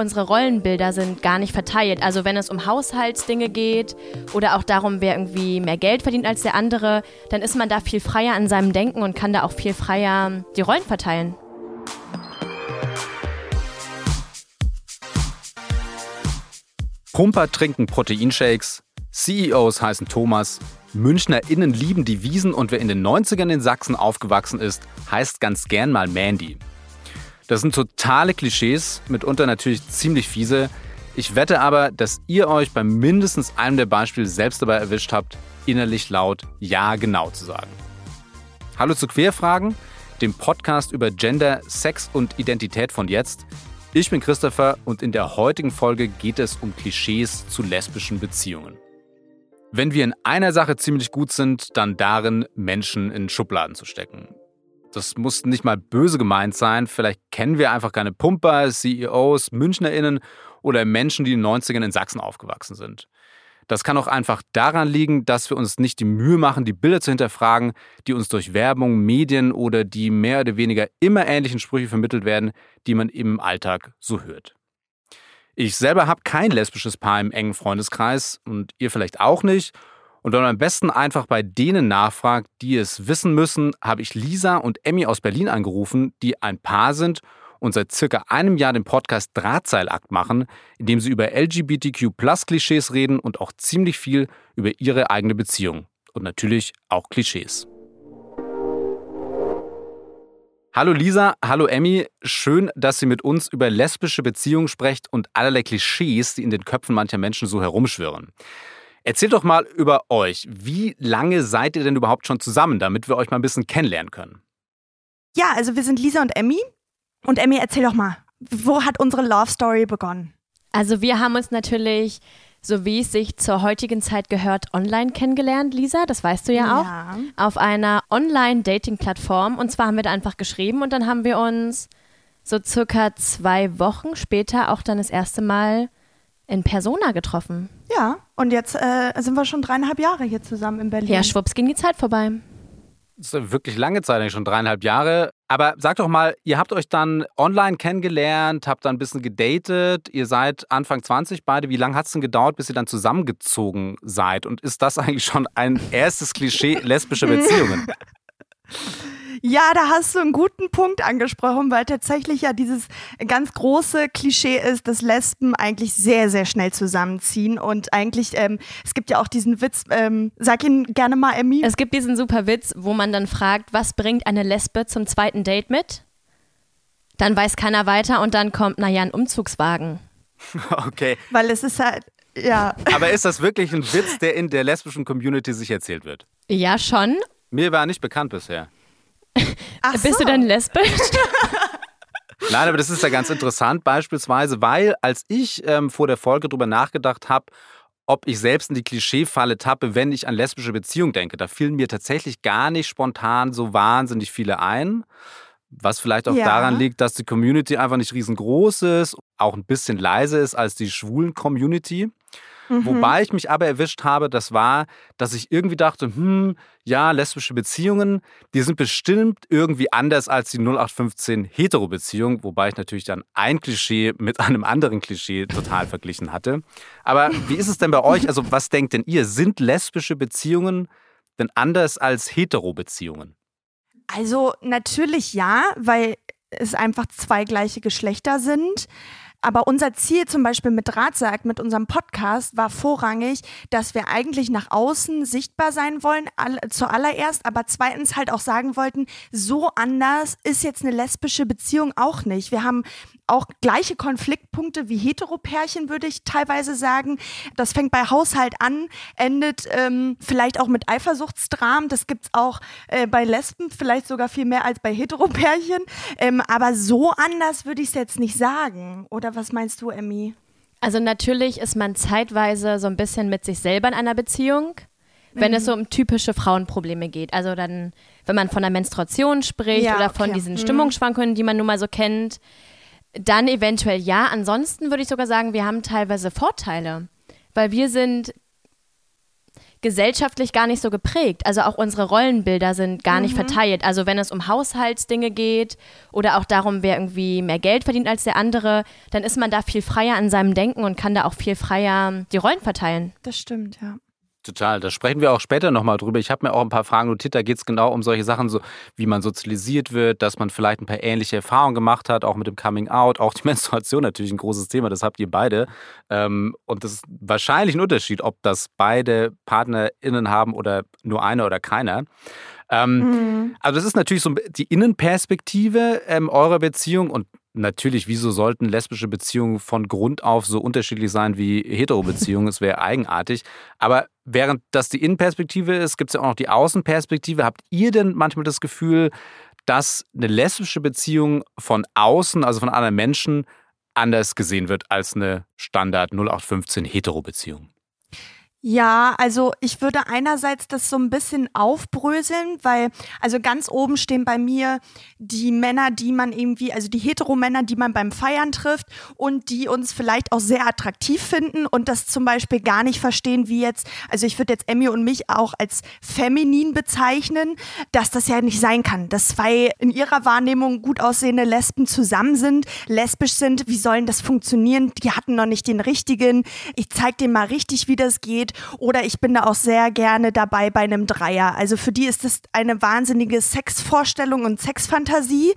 unsere Rollenbilder sind gar nicht verteilt. Also wenn es um Haushaltsdinge geht oder auch darum, wer irgendwie mehr Geld verdient als der andere, dann ist man da viel freier an seinem Denken und kann da auch viel freier die Rollen verteilen. Pumper trinken Proteinshakes, CEOs heißen Thomas, MünchnerInnen lieben die Wiesen und wer in den 90ern in Sachsen aufgewachsen ist, heißt ganz gern mal Mandy. Das sind totale Klischees, mitunter natürlich ziemlich fiese. Ich wette aber, dass ihr euch bei mindestens einem der Beispiele selbst dabei erwischt habt, innerlich laut Ja genau zu sagen. Hallo zu Querfragen, dem Podcast über Gender, Sex und Identität von jetzt. Ich bin Christopher und in der heutigen Folge geht es um Klischees zu lesbischen Beziehungen. Wenn wir in einer Sache ziemlich gut sind, dann darin, Menschen in Schubladen zu stecken. Das muss nicht mal böse gemeint sein. Vielleicht kennen wir einfach keine Pumper, CEOs, MünchnerInnen oder Menschen, die in den 90ern in Sachsen aufgewachsen sind. Das kann auch einfach daran liegen, dass wir uns nicht die Mühe machen, die Bilder zu hinterfragen, die uns durch Werbung, Medien oder die mehr oder weniger immer ähnlichen Sprüche vermittelt werden, die man im Alltag so hört. Ich selber habe kein lesbisches Paar im engen Freundeskreis und ihr vielleicht auch nicht. Und wenn man am besten einfach bei denen nachfragt, die es wissen müssen, habe ich Lisa und Emmy aus Berlin angerufen, die ein Paar sind und seit circa einem Jahr den Podcast Drahtseilakt machen, in dem sie über LGBTQ-Plus-Klischees reden und auch ziemlich viel über ihre eigene Beziehung. Und natürlich auch Klischees. Hallo Lisa, hallo Emmy. Schön, dass ihr mit uns über lesbische Beziehungen sprecht und allerlei Klischees, die in den Köpfen mancher Menschen so herumschwirren. Erzählt doch mal über euch. Wie lange seid ihr denn überhaupt schon zusammen, damit wir euch mal ein bisschen kennenlernen können? Ja, also wir sind Lisa und Emmy. Und Emmy, erzähl doch mal, wo hat unsere Love Story begonnen? Also wir haben uns natürlich, so wie es sich zur heutigen Zeit gehört, online kennengelernt, Lisa, das weißt du ja auch, Ja. auf einer Online-Dating-Plattform. Und zwar haben wir da einfach geschrieben und dann haben wir uns so circa zwei Wochen später auch dann das erste Mal in Persona getroffen. Ja, und jetzt äh, sind wir schon dreieinhalb Jahre hier zusammen in Berlin. Ja, schwupps ging die Zeit vorbei. Das ist eine wirklich lange Zeit, eigentlich schon dreieinhalb Jahre. Aber sagt doch mal, ihr habt euch dann online kennengelernt, habt dann ein bisschen gedatet, ihr seid Anfang 20 beide. Wie lange hat es denn gedauert, bis ihr dann zusammengezogen seid? Und ist das eigentlich schon ein erstes Klischee lesbischer Beziehungen? Ja, da hast du einen guten Punkt angesprochen, weil tatsächlich ja dieses ganz große Klischee ist, dass Lesben eigentlich sehr, sehr schnell zusammenziehen. Und eigentlich, ähm, es gibt ja auch diesen Witz, ähm, sag ihn gerne mal, Emmy. Es gibt diesen super Witz, wo man dann fragt, was bringt eine Lesbe zum zweiten Date mit? Dann weiß keiner weiter und dann kommt, naja, ein Umzugswagen. Okay. Weil es ist halt, ja. Aber ist das wirklich ein Witz, der in der lesbischen Community sich erzählt wird? Ja, schon. Mir war nicht bekannt bisher. Ach Bist so. du denn lesbisch? Nein, aber das ist ja ganz interessant, beispielsweise, weil als ich ähm, vor der Folge drüber nachgedacht habe, ob ich selbst in die Klischeefalle tappe, wenn ich an lesbische Beziehungen denke, da fielen mir tatsächlich gar nicht spontan so wahnsinnig viele ein. Was vielleicht auch Ja. daran liegt, dass die Community einfach nicht riesengroß ist, auch ein bisschen leiser ist als die schwulen Community. Mhm. Wobei ich mich aber erwischt habe, das war, dass ich irgendwie dachte, hm, ja, lesbische Beziehungen, die sind bestimmt irgendwie anders als die 0815 Hetero-Beziehung, wobei ich natürlich dann ein Klischee mit einem anderen Klischee total verglichen hatte. Aber wie ist es denn bei euch? Also, was denkt denn ihr? Sind lesbische Beziehungen denn anders als Hetero-Beziehungen? Also natürlich ja, weil es einfach zwei gleiche Geschlechter sind. Aber unser Ziel zum Beispiel mit Drahtseilakt, mit unserem Podcast, war vorrangig, dass wir eigentlich nach außen sichtbar sein wollen, all, zuallererst, aber zweitens halt auch sagen wollten, so anders ist jetzt eine lesbische Beziehung auch nicht. Wir haben auch gleiche Konfliktpunkte wie Heteropärchen, würde ich teilweise sagen. Das fängt bei Haushalt an, endet ähm, vielleicht auch mit Eifersuchtsdramen. Das gibt's auch äh, bei Lesben, vielleicht sogar viel mehr als bei Heteropärchen. Ähm, aber so anders würde ich es jetzt nicht sagen. Oder was meinst du, Emmy? Also natürlich ist man zeitweise so ein bisschen mit sich selber in einer Beziehung, wenn es so um typische Frauenprobleme geht. Also dann, wenn man von der Menstruation spricht Ja, oder von okay. diesen Mhm. Stimmungsschwankungen, die man nun mal so kennt, dann eventuell ja. Ansonsten würde ich sogar sagen, wir haben teilweise Vorteile, weil wir sind gesellschaftlich gar nicht so geprägt. Also auch unsere Rollenbilder sind gar nicht verteilt. Also wenn es um Haushaltsdinge geht oder auch darum, wer irgendwie mehr Geld verdient als der andere, dann ist man da viel freier an seinem Denken und kann da auch viel freier die Rollen verteilen. Das stimmt, ja. Total, da sprechen wir auch später nochmal drüber. Ich habe mir auch ein paar Fragen notiert, da geht es genau um solche Sachen, so wie man sozialisiert wird, dass man vielleicht ein paar ähnliche Erfahrungen gemacht hat, auch mit dem Coming Out, auch die Menstruation natürlich ein großes Thema, das habt ihr beide. Ähm, und das ist wahrscheinlich ein Unterschied, ob das beide PartnerInnen haben oder nur einer oder keiner. Ähm, mhm. Also das ist natürlich so die Innenperspektive ähm, eurer Beziehung und natürlich, wieso sollten lesbische Beziehungen von Grund auf so unterschiedlich sein wie Hetero-Beziehungen? Es wäre eigenartig. Aber während das die Innenperspektive ist, gibt es ja auch noch die Außenperspektive. Habt ihr denn manchmal das Gefühl, dass eine lesbische Beziehung von außen, also von anderen Menschen, anders gesehen wird als eine Standard 0815 Hetero-Beziehung? Ja, also ich würde einerseits das so ein bisschen aufbröseln, weil also ganz oben stehen bei mir die Männer, die man irgendwie, also die Heteromänner, die man beim Feiern trifft und die uns vielleicht auch sehr attraktiv finden und das zum Beispiel gar nicht verstehen, wie jetzt, also ich würde jetzt Emmy und mich auch als feminin bezeichnen, dass das ja nicht sein kann, dass zwei in ihrer Wahrnehmung gut aussehende Lesben zusammen sind, lesbisch sind, wie sollen das funktionieren? Die hatten noch nicht den richtigen. Ich zeig denen mal richtig, wie das geht oder ich bin da auch sehr gerne dabei bei einem Dreier. Also für die ist das eine wahnsinnige Sexvorstellung und Sexfantasie.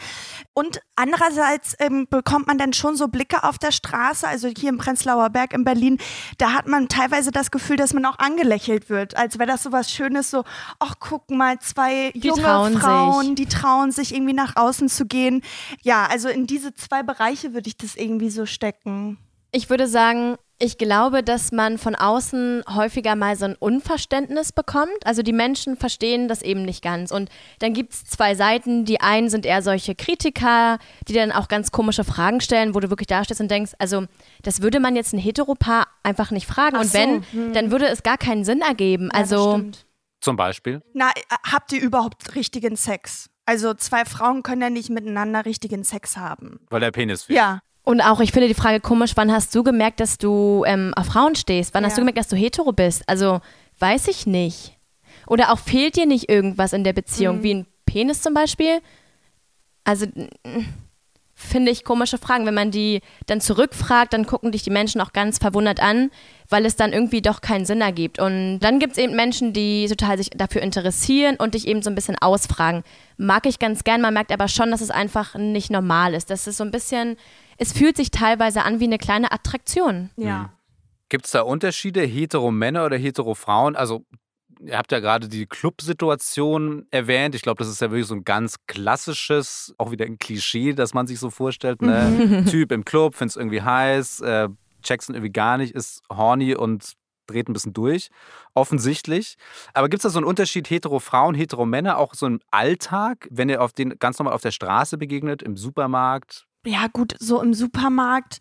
Und andererseits ähm, bekommt man dann schon so Blicke auf der Straße, also hier im Prenzlauer Berg in Berlin, da hat man teilweise das Gefühl, dass man auch angelächelt wird, als wäre das so was Schönes, so, ach guck mal, zwei die junge Frauen, sich. die trauen sich irgendwie nach außen zu gehen. Ja, also in diese zwei Bereiche würde ich das irgendwie so stecken. Ich würde sagen, ich glaube, dass man von außen häufiger mal so ein Unverständnis bekommt. Also die Menschen verstehen das eben nicht ganz. Und dann gibt es zwei Seiten. Die einen sind eher solche Kritiker, die dann auch ganz komische Fragen stellen, wo du wirklich da stehst und denkst, also das würde man jetzt ein Heteropaar einfach nicht fragen. Ach und wenn, hm. dann würde es gar keinen Sinn ergeben. Ja, also zum Beispiel? Na, habt ihr überhaupt richtigen Sex? Also zwei Frauen können ja nicht miteinander richtigen Sex haben. Weil der Penis fehlt. Ja. Und auch, ich finde die Frage komisch, wann hast du gemerkt, dass du ähm, auf Frauen stehst? Wann ja. hast du gemerkt, dass du hetero bist? Also, weiß ich nicht. Oder auch fehlt dir nicht irgendwas in der Beziehung, mhm. wie ein Penis zum Beispiel? Also, finde ich komische Fragen. Wenn man die dann zurückfragt, dann gucken dich die Menschen auch ganz verwundert an, weil es dann irgendwie doch keinen Sinn ergibt. Und dann gibt es eben Menschen, die total sich dafür interessieren und dich eben so ein bisschen ausfragen. Mag ich ganz gern, man merkt aber schon, dass es einfach nicht normal ist. Das ist so ein bisschen es fühlt sich teilweise an wie eine kleine Attraktion. Ja. Mhm. Gibt es da Unterschiede, hetero-Männer oder hetero-Frauen? Also, ihr habt ja gerade die Club-Situation erwähnt. Ich glaube, das ist ja wirklich so ein ganz klassisches, auch wieder ein Klischee, das man sich so vorstellt. Ne? typ im Club, findet es irgendwie heiß, äh, checkt irgendwie gar nicht, ist horny und dreht ein bisschen durch, offensichtlich. Aber gibt es da so einen Unterschied hetero-Frauen, hetero-Männer, auch so im Alltag, wenn ihr auf den ganz normal auf der Straße begegnet, im Supermarkt, ja, gut, so im Supermarkt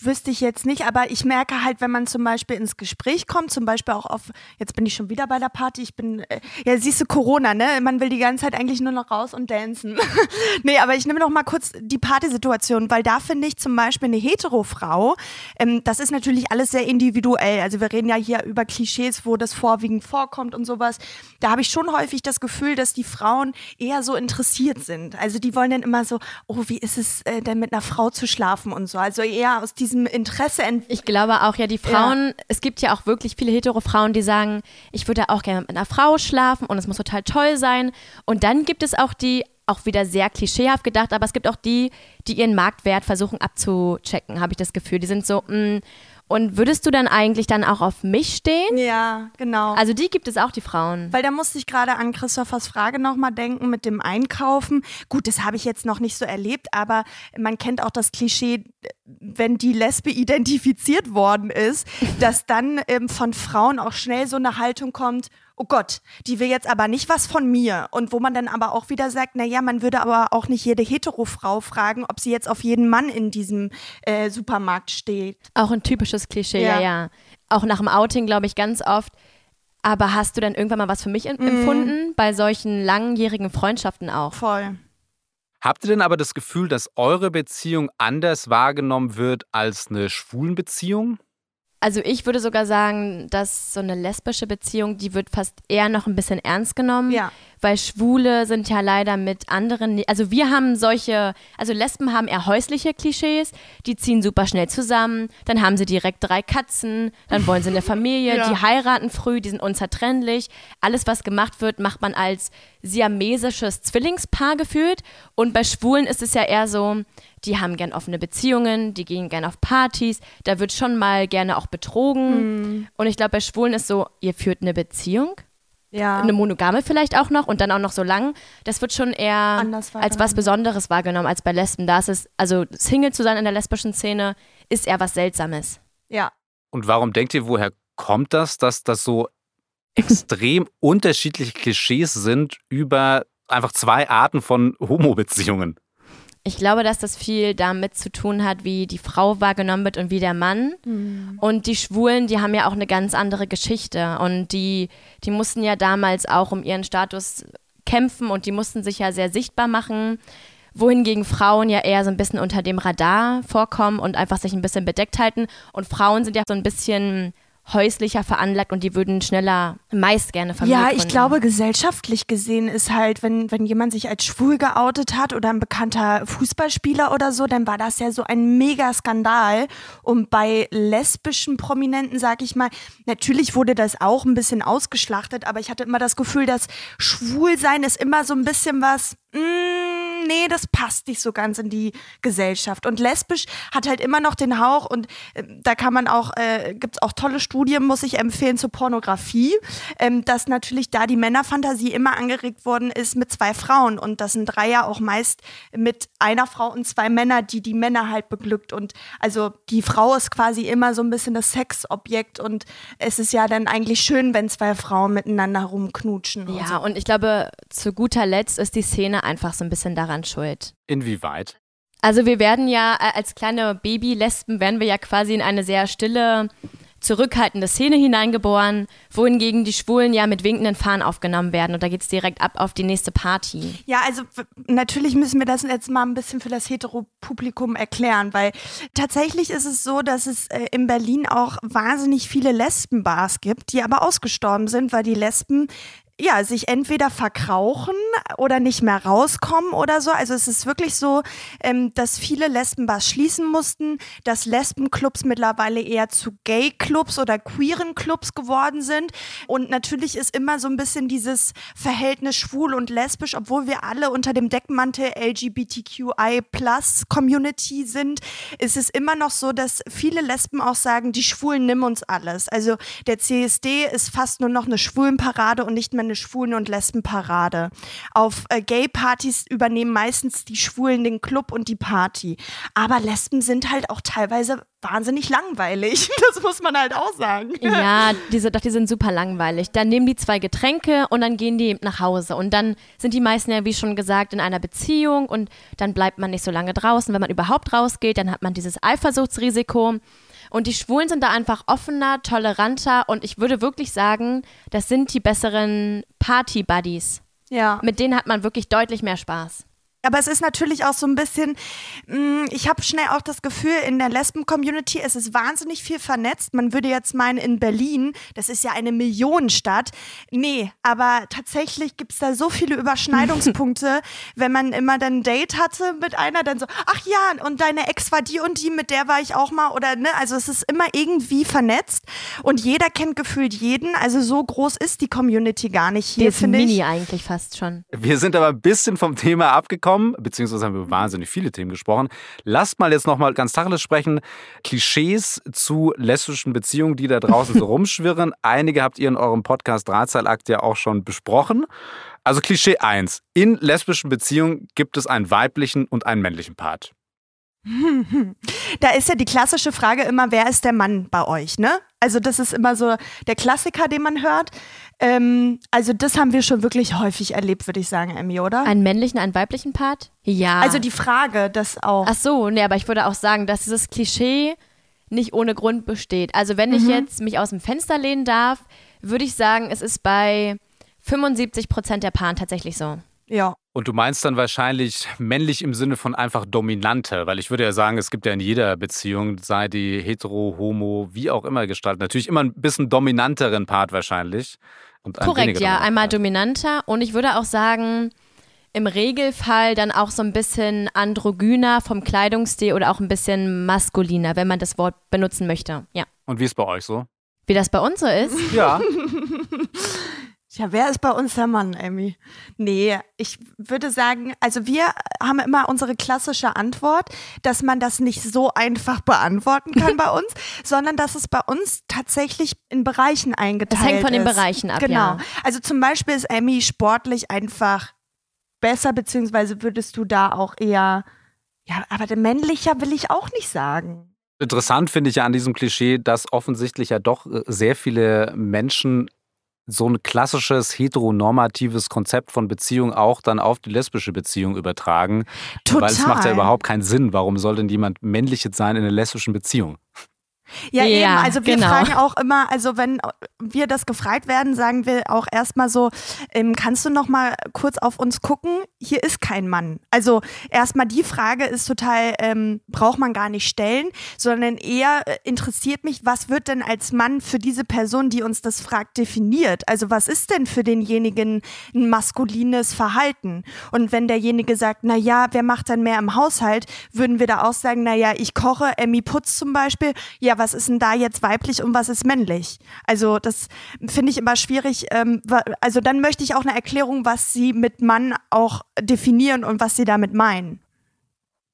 wüsste ich jetzt nicht, aber ich merke halt, wenn man zum Beispiel ins Gespräch kommt, zum Beispiel auch auf, jetzt bin ich schon wieder bei der Party, ich bin, äh, ja, siehst du Corona, ne? Man will die ganze Zeit eigentlich nur noch raus und dancen. nee, aber ich nehme noch mal kurz die Partysituation, weil da finde ich zum Beispiel eine Hetero-Frau, ähm, das ist natürlich alles sehr individuell. Also wir reden ja hier über Klischees, wo das vorwiegend vorkommt und sowas. Da habe ich schon häufig das Gefühl, dass die Frauen eher so interessiert sind. Also die wollen dann immer so, oh, wie ist es äh, denn mit einer Frau zu schlafen und so. Also eher aus diesem Interesse. Ich glaube auch, ja, die Frauen, ja. es gibt ja auch wirklich viele hetero Frauen, die sagen, ich würde auch gerne mit einer Frau schlafen und es muss total toll sein. Und dann gibt es auch die, auch wieder sehr klischeehaft gedacht, aber es gibt auch die, die ihren Marktwert versuchen abzuchecken, habe ich das Gefühl. Die sind so, mh, mm, und würdest du dann eigentlich dann auch auf mich stehen? Ja, genau. Also die gibt es auch, die Frauen. Weil da musste ich gerade an Christophers Frage nochmal denken mit dem Einkaufen. Gut, das habe ich jetzt noch nicht so erlebt, aber man kennt auch das Klischee, wenn die Lesbe identifiziert worden ist, dass dann ähm, von Frauen auch schnell so eine Haltung kommt, oh Gott, die will jetzt aber nicht was von mir. Und wo man dann aber auch wieder sagt, na ja, man würde aber auch nicht jede Hetero-Frau fragen, ob sie jetzt auf jeden Mann in diesem äh, Supermarkt steht. Auch ein typisches Klischee, ja, ja. ja. Auch nach dem Outing, glaube ich, ganz oft. Aber hast du dann irgendwann mal was für mich mhm. empfunden? Bei solchen langjährigen Freundschaften auch? Voll. Habt ihr denn aber das Gefühl, dass eure Beziehung anders wahrgenommen wird als eine Schwulenbeziehung? Also ich würde sogar sagen, dass so eine lesbische Beziehung, die wird fast eher noch ein bisschen ernst genommen. Ja. Weil Schwule sind ja leider mit anderen, also wir haben solche, also Lesben haben eher häusliche Klischees, die ziehen super schnell zusammen, dann haben sie direkt drei Katzen, dann wollen sie eine Familie, Ja. die heiraten früh, die sind unzertrennlich. Alles, was gemacht wird, macht man als siamesisches Zwillingspaar gefühlt. Und bei Schwulen ist es ja eher so, die haben gern offene Beziehungen, die gehen gern auf Partys, da wird schon mal gerne auch betrogen. Und ich glaube, bei Schwulen ist so, ihr führt eine Beziehung, Ja. eine monogame vielleicht auch noch und dann auch noch so lang. Das wird schon eher Anders als was. Besonderes wahrgenommen als bei Lesben. Da ist es, also Single zu sein in der lesbischen Szene, ist eher was Seltsames. ja. Und warum denkt ihr, woher kommt das, dass das so extrem unterschiedliche Klischees sind über einfach zwei Arten von Homo-Beziehungen? Ich glaube, dass das viel damit zu tun hat, wie die Frau wahrgenommen wird und wie der Mann. Und die Schwulen, die haben ja auch eine ganz andere Geschichte. Und die, die mussten ja damals auch um ihren Status kämpfen und die mussten sich ja sehr sichtbar machen. Wohingegen Frauen ja eher so ein bisschen unter dem Radar vorkommen und einfach sich ein bisschen bedeckt halten. Und Frauen sind ja so ein bisschen häuslicher veranlagt und die würden schneller meist gerne Familie Ja, ich gründen. glaube, gesellschaftlich gesehen ist halt, wenn, wenn jemand sich als schwul geoutet hat oder ein bekannter Fußballspieler oder so, dann war das ja so ein Mega-Skandal. Und bei lesbischen Prominenten, sag ich mal, natürlich wurde das auch ein bisschen ausgeschlachtet, aber ich hatte immer das Gefühl, dass Schwulsein ist immer so ein bisschen was, mm, nee, das passt nicht so ganz in die Gesellschaft. Und lesbisch hat halt immer noch den Hauch und äh, da kann man auch, äh, gibt's auch tolle Studien, muss ich empfehlen, zur Pornografie, ähm, dass natürlich da die Männerfantasie immer angeregt worden ist mit zwei Frauen und das sind Dreier auch meist mit einer Frau und zwei Männer, die die Männer halt beglückt und also die Frau ist quasi immer so ein bisschen das Sexobjekt und es ist ja dann eigentlich schön, wenn zwei Frauen miteinander rumknutschen. und Ja, so. und ich glaube, zu guter Letzt ist die Szene einfach so ein bisschen daran schuld. Inwieweit? Also wir werden ja äh, als kleine Baby-Lesben werden wir ja quasi in eine sehr stille, zurückhaltende Szene hineingeboren, wohingegen die Schwulen ja mit winkenden Fahnen aufgenommen werden und da geht's direkt ab auf die nächste Party. Ja, also natürlich müssen wir das jetzt mal ein bisschen für das Heteropublikum erklären, weil tatsächlich ist es so, dass es äh, in Berlin auch wahnsinnig viele Lesbenbars gibt, die aber ausgestorben sind, weil die Lesben ja, sich entweder verkrauchen oder nicht mehr rauskommen oder so. Also es ist wirklich so, ähm, dass viele Lesbenbars schließen mussten, dass Lesbenclubs mittlerweile eher zu Gay-Clubs oder queeren Clubs geworden sind. Und natürlich ist immer so ein bisschen dieses Verhältnis schwul und lesbisch, obwohl wir alle unter dem Deckmantel LGBTQI Plus Community sind, ist es immer noch so, dass viele Lesben auch sagen, die Schwulen nimm uns alles. Also der CSD ist fast nur noch eine Schwulenparade und nicht mehr eine Schwulen- und Lesbenparade. Auf äh, Gay-Partys übernehmen meistens die Schwulen den Club und die Party. Aber Lesben sind halt auch teilweise wahnsinnig langweilig. Das muss man halt auch sagen. Ja, diese, doch, die sind super langweilig. Dann nehmen die zwei Getränke und dann gehen die nach Hause. Und dann sind die meisten ja, wie schon gesagt, in einer Beziehung und dann bleibt man nicht so lange draußen. Wenn man überhaupt rausgeht, dann hat man dieses Eifersuchtsrisiko. Und die Schwulen sind da einfach offener, toleranter und ich würde wirklich sagen, das sind die besseren Party-Buddies. Ja. Mit denen hat man wirklich deutlich mehr Spaß. Aber es ist natürlich auch so ein bisschen, mh, ich habe schnell auch das Gefühl, in der Lesben-Community, es ist wahnsinnig viel vernetzt. Man würde jetzt meinen, in Berlin, das ist ja eine Millionenstadt. Nee, aber tatsächlich gibt es da so viele Überschneidungspunkte, wenn man immer dann ein Date hatte mit einer, dann so, ach ja, und deine Ex war die und die, mit der war ich auch mal, oder ne, also es ist immer irgendwie vernetzt und jeder kennt gefühlt jeden. Also so groß ist die Community gar nicht Die hier, ist finde ich. mini eigentlich fast schon. Wir sind aber ein bisschen vom Thema abgekommen, beziehungsweise haben wir über wahnsinnig viele Themen gesprochen. Lasst mal jetzt nochmal ganz tacheles sprechen. Klischees zu lesbischen Beziehungen, die da draußen so rumschwirren. Einige habt ihr in eurem Podcast Drahtseilakt ja auch schon besprochen. Also Klischee 1. In lesbischen Beziehungen gibt es einen weiblichen und einen männlichen Part. Da ist ja die klassische Frage immer, wer ist der Mann bei euch, ne? Also das ist immer so der Klassiker, den man hört. Ähm, also das haben wir schon wirklich häufig erlebt, würde ich sagen, Emmy, oder? Einen männlichen, einen weiblichen Part? Ja. also die Frage, das auch. Ach so, nee, aber ich würde auch sagen, dass dieses Klischee nicht ohne Grund besteht. Also wenn ich jetzt mich aus dem Fenster lehnen darf, würde ich sagen, es ist bei 75 Prozent der Paaren tatsächlich so. Ja. Und du meinst dann wahrscheinlich männlich im Sinne von einfach dominanter, weil ich würde ja sagen, es gibt ja in jeder Beziehung, sei die hetero, homo, wie auch immer gestaltet, natürlich immer ein bisschen dominanteren Part wahrscheinlich. Korrekt, ja, einmal dominanter und ich würde auch sagen, im Regelfall dann auch so ein bisschen androgyner vom Kleidungsstil oder auch ein bisschen maskuliner, wenn man das Wort benutzen möchte. Ja. Und wie ist bei euch so? Wie das bei uns so ist? Ja. Ja, wer ist bei uns der Mann, Emmy? Nee, ich würde sagen, also wir haben immer unsere klassische Antwort, dass man das nicht so einfach beantworten kann bei uns, sondern dass es bei uns tatsächlich in Bereichen eingeteilt ist. Das hängt von den Bereichen ab, Genau. Ja. Also zum Beispiel ist Emmy sportlich einfach besser, beziehungsweise würdest du da auch eher, ja, aber der männlicher will ich auch nicht sagen. Interessant finde ich ja an diesem Klischee, dass offensichtlich ja doch äh, sehr viele Menschen so ein klassisches heteronormatives Konzept von Beziehung auch dann auf die lesbische Beziehung übertragen. Total. Weil es macht ja überhaupt keinen Sinn. Warum soll denn jemand männlich jetzt sein in einer lesbischen Beziehung? Ja, Ja, eben. Also wir genau. fragen auch immer, also wenn wir das gefragt werden, sagen wir auch erstmal so, ähm, kannst du noch mal kurz auf uns gucken? Hier ist kein Mann. Also erstmal die Frage ist total, ähm, braucht man gar nicht stellen, sondern eher äh, interessiert mich, was wird denn als Mann für diese Person, die uns das fragt, definiert? Also was ist denn für denjenigen ein maskulines Verhalten? Und wenn derjenige sagt, na ja, wer macht dann mehr im Haushalt, würden wir da auch sagen, na ja, ich koche, Emmy putzt zum Beispiel. Ja, was ist denn da jetzt weiblich und was ist männlich? Also das finde ich immer schwierig. Ähm, also dann möchte ich auch eine Erklärung, was sie mit Mann auch definieren und was sie damit meinen.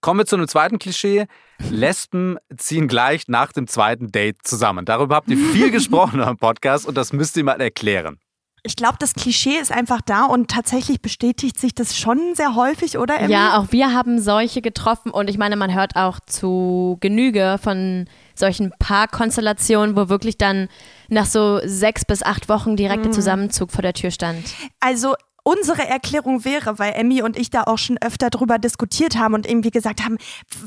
Kommen wir zu einem zweiten Klischee. Lesben ziehen gleich nach dem zweiten Date zusammen. Darüber habt ihr viel gesprochen am Podcast und das müsst ihr mal erklären. Ich glaube, das Klischee ist einfach da und tatsächlich bestätigt sich das schon sehr häufig, oder? Emmy? Ja, auch wir haben solche getroffen und ich meine, man hört auch zu Genüge von solchen Paarkonstellationen, wo wirklich dann nach so sechs bis acht Wochen direkt der Zusammenzug vor der Tür stand. Also unsere Erklärung wäre, weil Emmy und ich da auch schon öfter drüber diskutiert haben und irgendwie gesagt haben,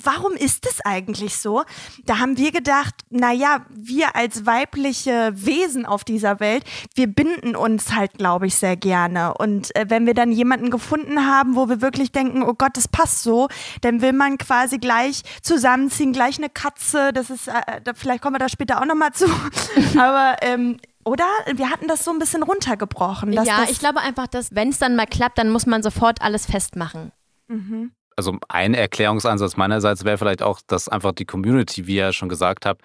warum ist es eigentlich so? Da haben wir gedacht, naja, wir als weibliche Wesen auf dieser Welt, wir binden uns halt, glaube ich, sehr gerne. Und äh, wenn wir dann jemanden gefunden haben, wo wir wirklich denken, oh Gott, das passt so, dann will man quasi gleich zusammenziehen, gleich eine Katze, das ist, äh, da, vielleicht kommen wir da später auch nochmal zu. Aber ähm, oder? Wir hatten das so ein bisschen runtergebrochen. Dass ja, das ich glaube einfach, dass wenn es dann mal klappt, dann muss man sofort alles festmachen. Also ein Erklärungsansatz meinerseits wäre vielleicht auch, dass einfach die Community, wie ihr ja schon gesagt habt,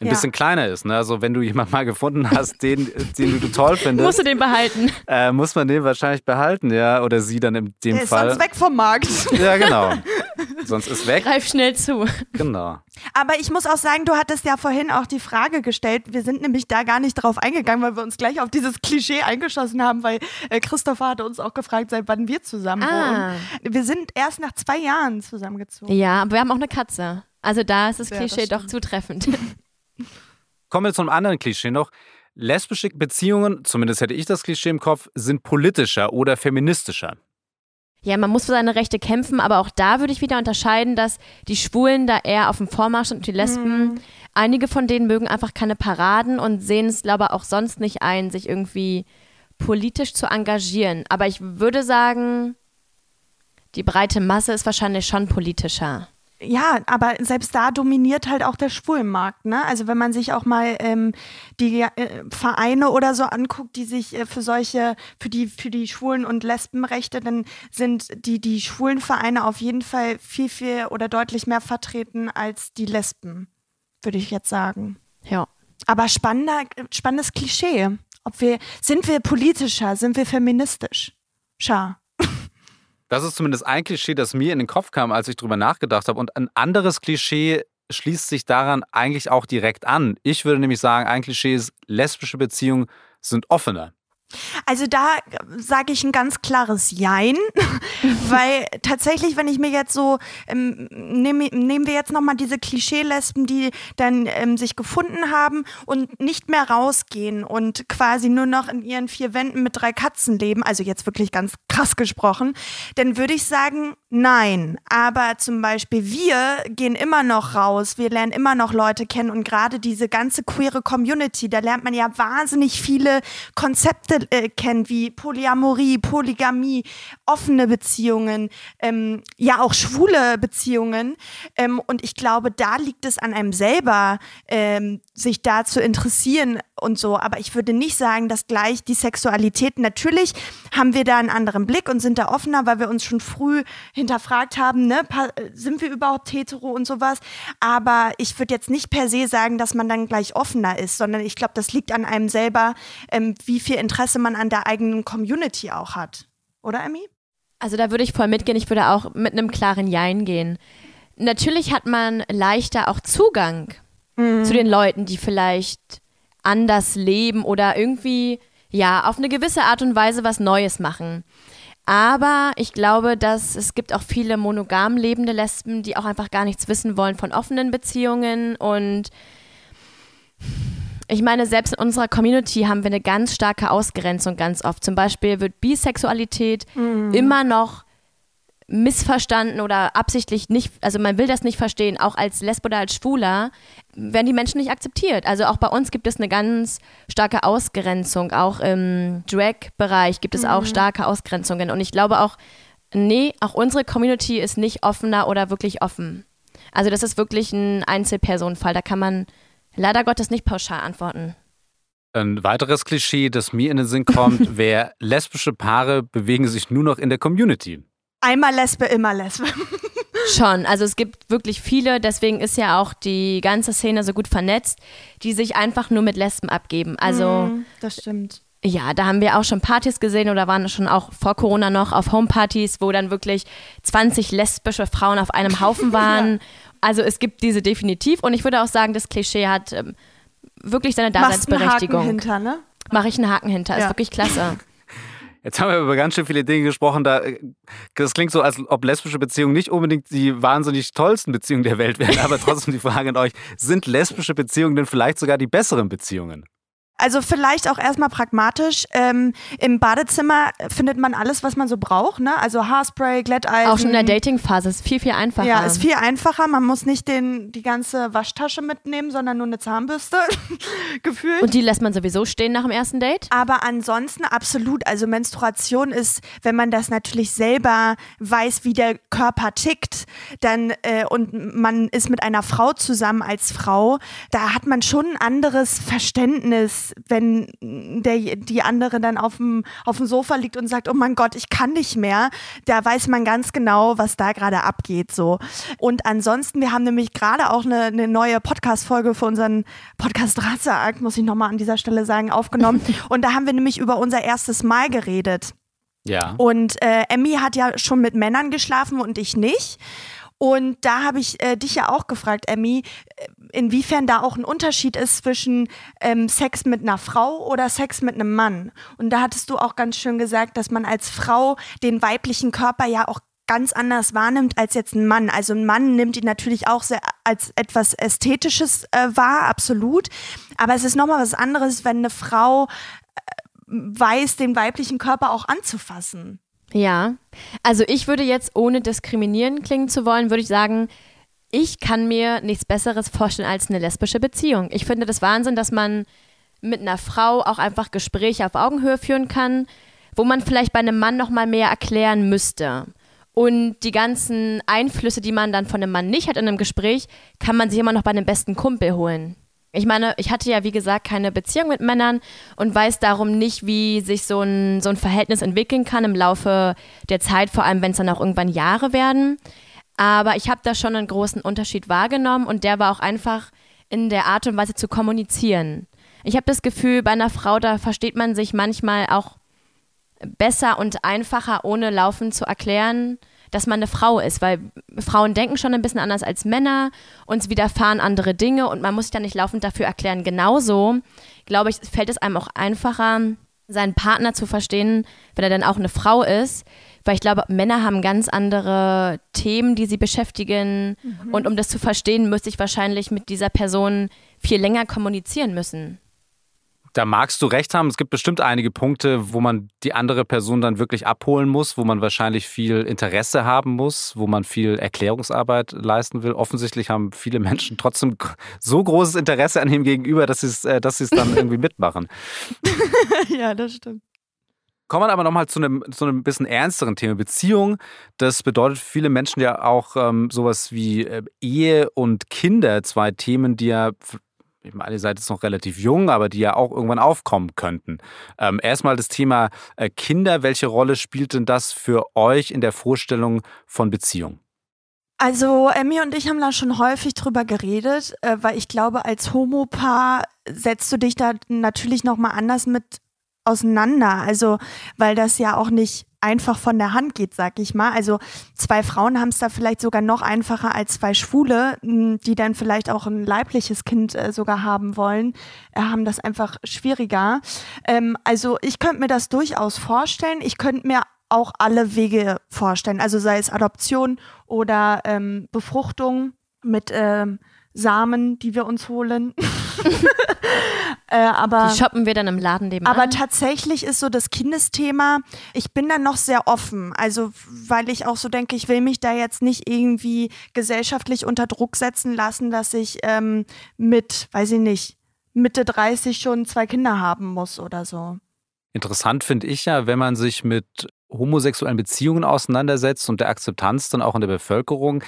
ein Ja. bisschen kleiner ist. Ne? Also wenn du jemanden mal gefunden hast, den, den du toll findest, Musst du den behalten. äh, muss man den wahrscheinlich behalten, ja. Oder sie dann in dem Der ist Fall. sonst weg vom Markt. Ja, genau. sonst ist weg. Greif schnell zu. Genau. Aber ich muss auch sagen, du hattest ja vorhin auch die Frage gestellt. Wir sind nämlich da gar nicht drauf eingegangen, weil wir uns gleich auf dieses Klischee eingeschossen haben, weil äh, Christopher hatte uns auch gefragt, seit wann wir zusammen Ah. wohnen. Wir sind erst nach zwei Jahren zusammengezogen. Ja, aber wir haben auch eine Katze. Also da ist das Ja, das Klischee doch stimmt. zutreffend. Kommen wir zu einem anderen Klischee noch. Lesbische Beziehungen, zumindest hätte ich das Klischee im Kopf, sind politischer oder feministischer. Ja, man muss für seine Rechte kämpfen, aber auch da würde ich wieder unterscheiden, dass die Schwulen da eher auf dem Vormarsch sind und die Lesben, einige von denen mögen einfach keine Paraden und sehen es, glaube ich, auch sonst nicht ein, sich irgendwie politisch zu engagieren. Aber ich würde sagen, die breite Masse ist wahrscheinlich schon politischer. Ja, aber selbst da dominiert halt auch der Schwulenmarkt. Ne? Also wenn man sich auch mal ähm, die äh, Vereine oder so anguckt, die sich äh, für solche, für die, für die Schwulen- und Lesbenrechte, dann sind die, die schwulen Vereine auf jeden Fall viel, viel oder deutlich mehr vertreten als die Lesben, würde ich jetzt sagen. Ja. Aber spannender, spannendes Klischee. Ob wir, sind wir politischer, sind wir feministisch? Schau. Das ist zumindest ein Klischee, das mir in den Kopf kam, als ich drüber nachgedacht habe. Und ein anderes Klischee schließt sich daran eigentlich auch direkt an. Ich würde nämlich sagen, ein Klischee ist, lesbische Beziehungen sind offener. Also da sage ich ein ganz klares Jein, weil tatsächlich, wenn ich mir jetzt so, ähm, nehm, nehmen wir jetzt nochmal diese Klischee-Lesben, die dann ähm, sich gefunden haben und nicht mehr rausgehen und quasi nur noch in ihren vier Wänden mit drei Katzen leben, also jetzt wirklich ganz krass gesprochen, dann würde ich sagen, nein. Aber zum Beispiel wir gehen immer noch raus, wir lernen immer noch Leute kennen und gerade diese ganze queere Community, da lernt man ja wahnsinnig viele Konzepte äh, kennen, wie Polyamorie, Polygamie, offene Beziehungen, ähm, ja auch schwule Beziehungen. Ähm, und ich glaube, da liegt es an einem selber, ähm, sich da zu interessieren und so. Aber ich würde nicht sagen, dass gleich die Sexualität, natürlich haben wir da einen anderen Blick und sind da offener, weil wir uns schon früh hinterfragt haben, ne, sind wir überhaupt hetero und sowas. Aber ich würde jetzt nicht per se sagen, dass man dann gleich offener ist, sondern ich glaube, das liegt an einem selber, ähm, wie viel Interesse man an der eigenen Community auch hat. Oder, Emmy? Also da würde ich voll mitgehen. Ich würde auch mit einem klaren Jein gehen. Natürlich hat man leichter auch Zugang mhm. zu den Leuten, die vielleicht anders leben oder irgendwie, ja, auf eine gewisse Art und Weise was Neues machen. Aber ich glaube, dass es gibt auch viele monogam lebende Lesben, die auch einfach gar nichts wissen wollen von offenen Beziehungen und ich meine, selbst in unserer Community haben wir eine ganz starke Ausgrenzung ganz oft. Zum Beispiel wird Bisexualität mhm. immer noch missverstanden oder absichtlich nicht, also man will das nicht verstehen, auch als Lesbe oder als Schwuler, werden die Menschen nicht akzeptiert. Also auch bei uns gibt es eine ganz starke Ausgrenzung. Auch im Drag-Bereich gibt es mhm. auch starke Ausgrenzungen. Und ich glaube auch, nee, auch unsere Community ist nicht offener oder wirklich offen. Also das ist wirklich ein Einzelpersonenfall. Da kann man leider Gottes nicht pauschal antworten. Ein weiteres Klischee, das mir in den Sinn kommt, wäre, lesbische Paare bewegen sich nur noch in der Community. Einmal Lesbe, immer Lesbe. Schon, also es gibt wirklich viele, deswegen ist ja auch die ganze Szene so gut vernetzt, die sich einfach nur mit Lesben abgeben. Also mm, das stimmt. Ja, da haben wir auch schon Partys gesehen oder waren schon auch vor Corona noch auf Homepartys, wo dann wirklich 20 lesbische Frauen auf einem Haufen waren. Also es gibt diese definitiv und ich würde auch sagen, das Klischee hat ähm, wirklich seine Daseinsberechtigung. Machst einen Haken hinter, ne? Mache ich einen Haken hinter, ja. ist wirklich klasse. Jetzt haben wir über ganz schön viele Dinge gesprochen. Da, das klingt so, als ob lesbische Beziehungen nicht unbedingt die wahnsinnig tollsten Beziehungen der Welt wären. Aber trotzdem die Frage an euch: Sind lesbische Beziehungen denn vielleicht sogar die besseren Beziehungen? Also vielleicht auch erstmal pragmatisch. Ähm, Im Badezimmer findet man alles, was man so braucht. Ne? Also Haarspray, Glätteisen. Auch schon in der Datingphase ist viel, viel einfacher. Ja, ist viel einfacher. Man muss nicht den, die ganze Waschtasche mitnehmen, sondern nur eine Zahnbürste gefühlt. Und die lässt man sowieso stehen nach dem ersten Date? Aber ansonsten absolut. Also Menstruation ist, wenn man das natürlich selber weiß, wie der Körper tickt, dann äh, und man ist mit einer Frau zusammen als Frau, da hat man schon ein anderes Verständnis wenn der, die andere dann auf dem, auf dem Sofa liegt und sagt, oh mein Gott, ich kann nicht mehr, da weiß man ganz genau, was da gerade abgeht. So. Und ansonsten, wir haben nämlich gerade auch eine, eine neue Podcast-Folge für unseren Podcast Ratzeakt, muss ich nochmal an dieser Stelle sagen, aufgenommen. und da haben wir nämlich über unser erstes Mal geredet. Ja. Und äh, Emmy hat ja schon mit Männern geschlafen und ich nicht. Und da habe ich äh, dich ja auch gefragt, Emmy, äh, inwiefern da auch ein Unterschied ist zwischen ähm, Sex mit einer Frau oder Sex mit einem Mann. Und da hattest du auch ganz schön gesagt, dass man als Frau den weiblichen Körper ja auch ganz anders wahrnimmt als jetzt ein Mann. Also ein Mann nimmt ihn natürlich auch sehr als etwas Ästhetisches äh, wahr, absolut. Aber es ist nochmal was anderes, wenn eine Frau äh, weiß, den weiblichen Körper auch anzufassen. Ja, also ich würde jetzt, ohne diskriminieren klingen zu wollen, würde ich sagen, ich kann mir nichts Besseres vorstellen als eine lesbische Beziehung. Ich finde das Wahnsinn, dass man mit einer Frau auch einfach Gespräche auf Augenhöhe führen kann, wo man vielleicht bei einem Mann noch mal mehr erklären müsste. Und die ganzen Einflüsse, die man dann von einem Mann nicht hat in einem Gespräch, kann man sich immer noch bei einem besten Kumpel holen. Ich meine, ich hatte ja, wie gesagt, keine Beziehung mit Männern und weiß darum nicht, wie sich so ein, so ein Verhältnis entwickeln kann im Laufe der Zeit, vor allem wenn es dann auch irgendwann Jahre werden. Aber ich habe da schon einen großen Unterschied wahrgenommen und der war auch einfach in der Art und Weise zu kommunizieren. Ich habe das Gefühl, bei einer Frau, da versteht man sich manchmal auch besser und einfacher, ohne laufend zu erklären, dass man eine Frau ist, weil Frauen denken schon ein bisschen anders als Männer, uns widerfahren andere Dinge und man muss sich dann nicht laufend dafür erklären. Genauso, glaube ich, fällt es einem auch einfacher, seinen Partner zu verstehen, wenn er dann auch eine Frau ist, weil ich glaube, Männer haben ganz andere Themen, die sie beschäftigen mhm. und um das zu verstehen, müsste ich wahrscheinlich mit dieser Person viel länger kommunizieren müssen da magst du recht haben. Es gibt bestimmt einige Punkte, wo man die andere Person dann wirklich abholen muss, wo man wahrscheinlich viel Interesse haben muss, wo man viel Erklärungsarbeit leisten will. Offensichtlich haben viele Menschen trotzdem so großes Interesse an ihm gegenüber, dass sie es äh, dass dann irgendwie mitmachen. ja, das stimmt. Kommen wir aber nochmal zu einem, zu einem bisschen ernsteren Thema. Beziehung, das bedeutet für viele Menschen ja auch ähm, sowas wie äh, Ehe und Kinder, zwei Themen, die ja ich meine, ihr seid jetzt noch relativ jung, aber die ja auch irgendwann aufkommen könnten. Ähm, erstmal das Thema äh, Kinder. Welche Rolle spielt denn das für euch in der Vorstellung von Beziehung? Also Emmy und ich haben da schon häufig drüber geredet, äh, weil ich glaube, als Homopaar setzt du dich da natürlich noch mal anders mit auseinander. Also weil das ja auch nicht einfach von der Hand geht, sag ich mal. Also zwei Frauen haben es da vielleicht sogar noch einfacher als zwei Schwule, die dann vielleicht auch ein leibliches Kind äh, sogar haben wollen, äh, haben das einfach schwieriger. Ähm, also ich könnte mir das durchaus vorstellen. Ich könnte mir auch alle Wege vorstellen, also sei es Adoption oder ähm, Befruchtung mit ähm, Samen, die wir uns holen. äh, aber, die shoppen wir dann im Laden nebenan. Aber tatsächlich ist so das Kindesthema, ich bin da noch sehr offen. Also, weil ich auch so denke, ich will mich da jetzt nicht irgendwie gesellschaftlich unter Druck setzen lassen, dass ich ähm, mit, weiß ich nicht, Mitte 30 schon zwei Kinder haben muss oder so. Interessant finde ich ja, wenn man sich mit homosexuellen Beziehungen auseinandersetzt und der Akzeptanz dann auch in der Bevölkerung,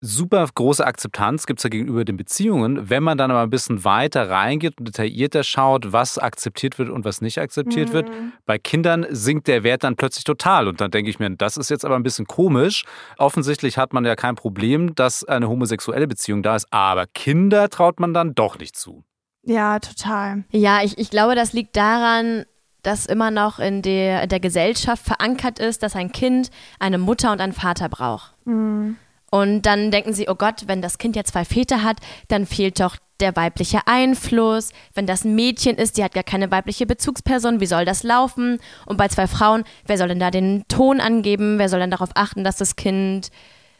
super große Akzeptanz gibt es ja gegenüber den Beziehungen. Wenn man dann aber ein bisschen weiter reingeht und detaillierter schaut, was akzeptiert wird und was nicht akzeptiert mhm. wird, bei Kindern sinkt der Wert dann plötzlich total. Und dann denke ich mir, das ist jetzt aber ein bisschen komisch. Offensichtlich hat man ja kein Problem, dass eine homosexuelle Beziehung da ist, aber Kinder traut man dann doch nicht zu. Ja, total. Ja, ich, ich glaube, das liegt daran, dass immer noch in der, der Gesellschaft verankert ist, dass ein Kind eine Mutter und einen Vater braucht. Mhm. Und dann denken sie, oh Gott, wenn das Kind ja zwei Väter hat, dann fehlt doch der weibliche Einfluss. Wenn das ein Mädchen ist, die hat gar keine weibliche Bezugsperson, wie soll das laufen? Und bei zwei Frauen, wer soll denn da den Ton angeben? Wer soll denn darauf achten, dass das Kind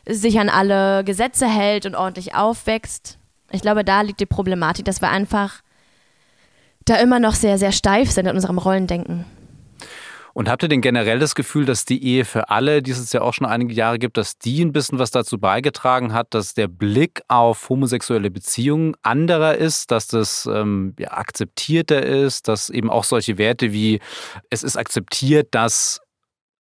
sich an alle Gesetze hält und ordentlich aufwächst? Ich glaube, da liegt die Problematik, dass wir einfach da immer noch sehr, sehr steif sind in unserem Rollendenken. Und habt ihr denn generell das Gefühl, dass die Ehe für alle, die es ja auch schon einige Jahre gibt, dass die ein bisschen was dazu beigetragen hat, dass der Blick auf homosexuelle Beziehungen anderer ist, dass das ähm, ja, akzeptierter ist, dass eben auch solche Werte wie es ist akzeptiert, dass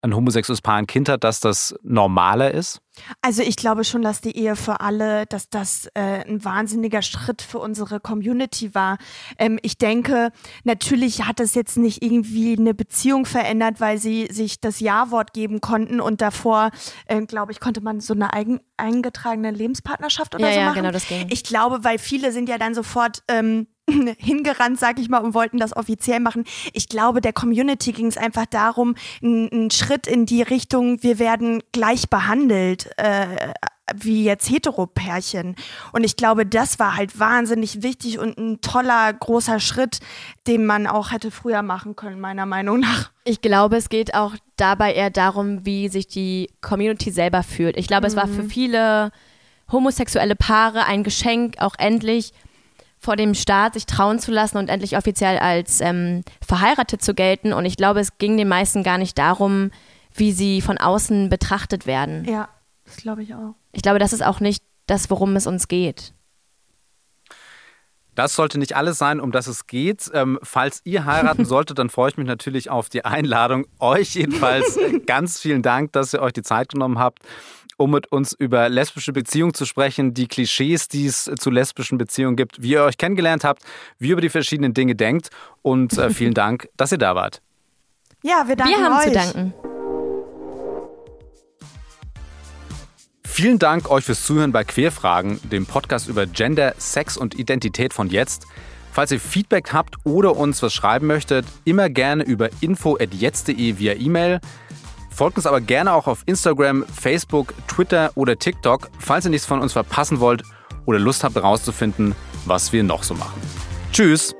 ein homosexuelles Paar ein Kind hat, dass das normaler ist? Also ich glaube schon, dass die Ehe für alle, dass das äh, ein wahnsinniger Schritt für unsere Community war. Ähm, ich denke, natürlich hat es jetzt nicht irgendwie eine Beziehung verändert, weil sie sich das Ja-Wort geben konnten und davor, äh, glaube ich, konnte man so eine eigen, eingetragene Lebenspartnerschaft oder ja, so ja, machen. Genau, das ging. Ich glaube, weil viele sind ja dann sofort ähm, hingerannt, sag ich mal, und wollten das offiziell machen. Ich glaube, der Community ging es einfach darum, einen Schritt in die Richtung, wir werden gleich behandelt. Äh, wie jetzt Heteropärchen. Und ich glaube, das war halt wahnsinnig wichtig und ein toller, großer Schritt, den man auch hätte früher machen können, meiner Meinung nach. Ich glaube, es geht auch dabei eher darum, wie sich die Community selber fühlt. Ich glaube, mhm. es war für mhm. viele homosexuelle Paare ein Geschenk, auch endlich vor dem Staat sich trauen zu lassen und endlich offiziell als ähm, verheiratet zu gelten. Und ich glaube, es ging den meisten gar nicht darum, wie sie von außen betrachtet werden. Ja, das glaube ich auch. Ich glaube, das ist auch nicht das, worum es uns geht. Das sollte nicht alles sein, um das es geht. Ähm, falls ihr heiraten solltet, dann freue ich mich natürlich auf die Einladung. Euch jedenfalls ganz vielen Dank, dass ihr euch die Zeit genommen habt um mit uns über lesbische Beziehungen zu sprechen, die Klischees, die es zu lesbischen Beziehungen gibt, wie ihr euch kennengelernt habt, wie ihr über die verschiedenen Dinge denkt. Und äh, vielen Dank, dass ihr da wart. Ja, wir danken Wir haben euch. zu danken. Vielen Dank euch fürs Zuhören bei Querfragen, dem Podcast über Gender, Sex und Identität von jetzt. Falls ihr Feedback habt oder uns was schreiben möchtet, immer gerne über info@jetzt.de via E-Mail. Folgt uns aber gerne auch auf Instagram, Facebook, Twitter oder TikTok, falls ihr nichts von uns verpassen wollt oder Lust habt herauszufinden, was wir noch so machen. Tschüss!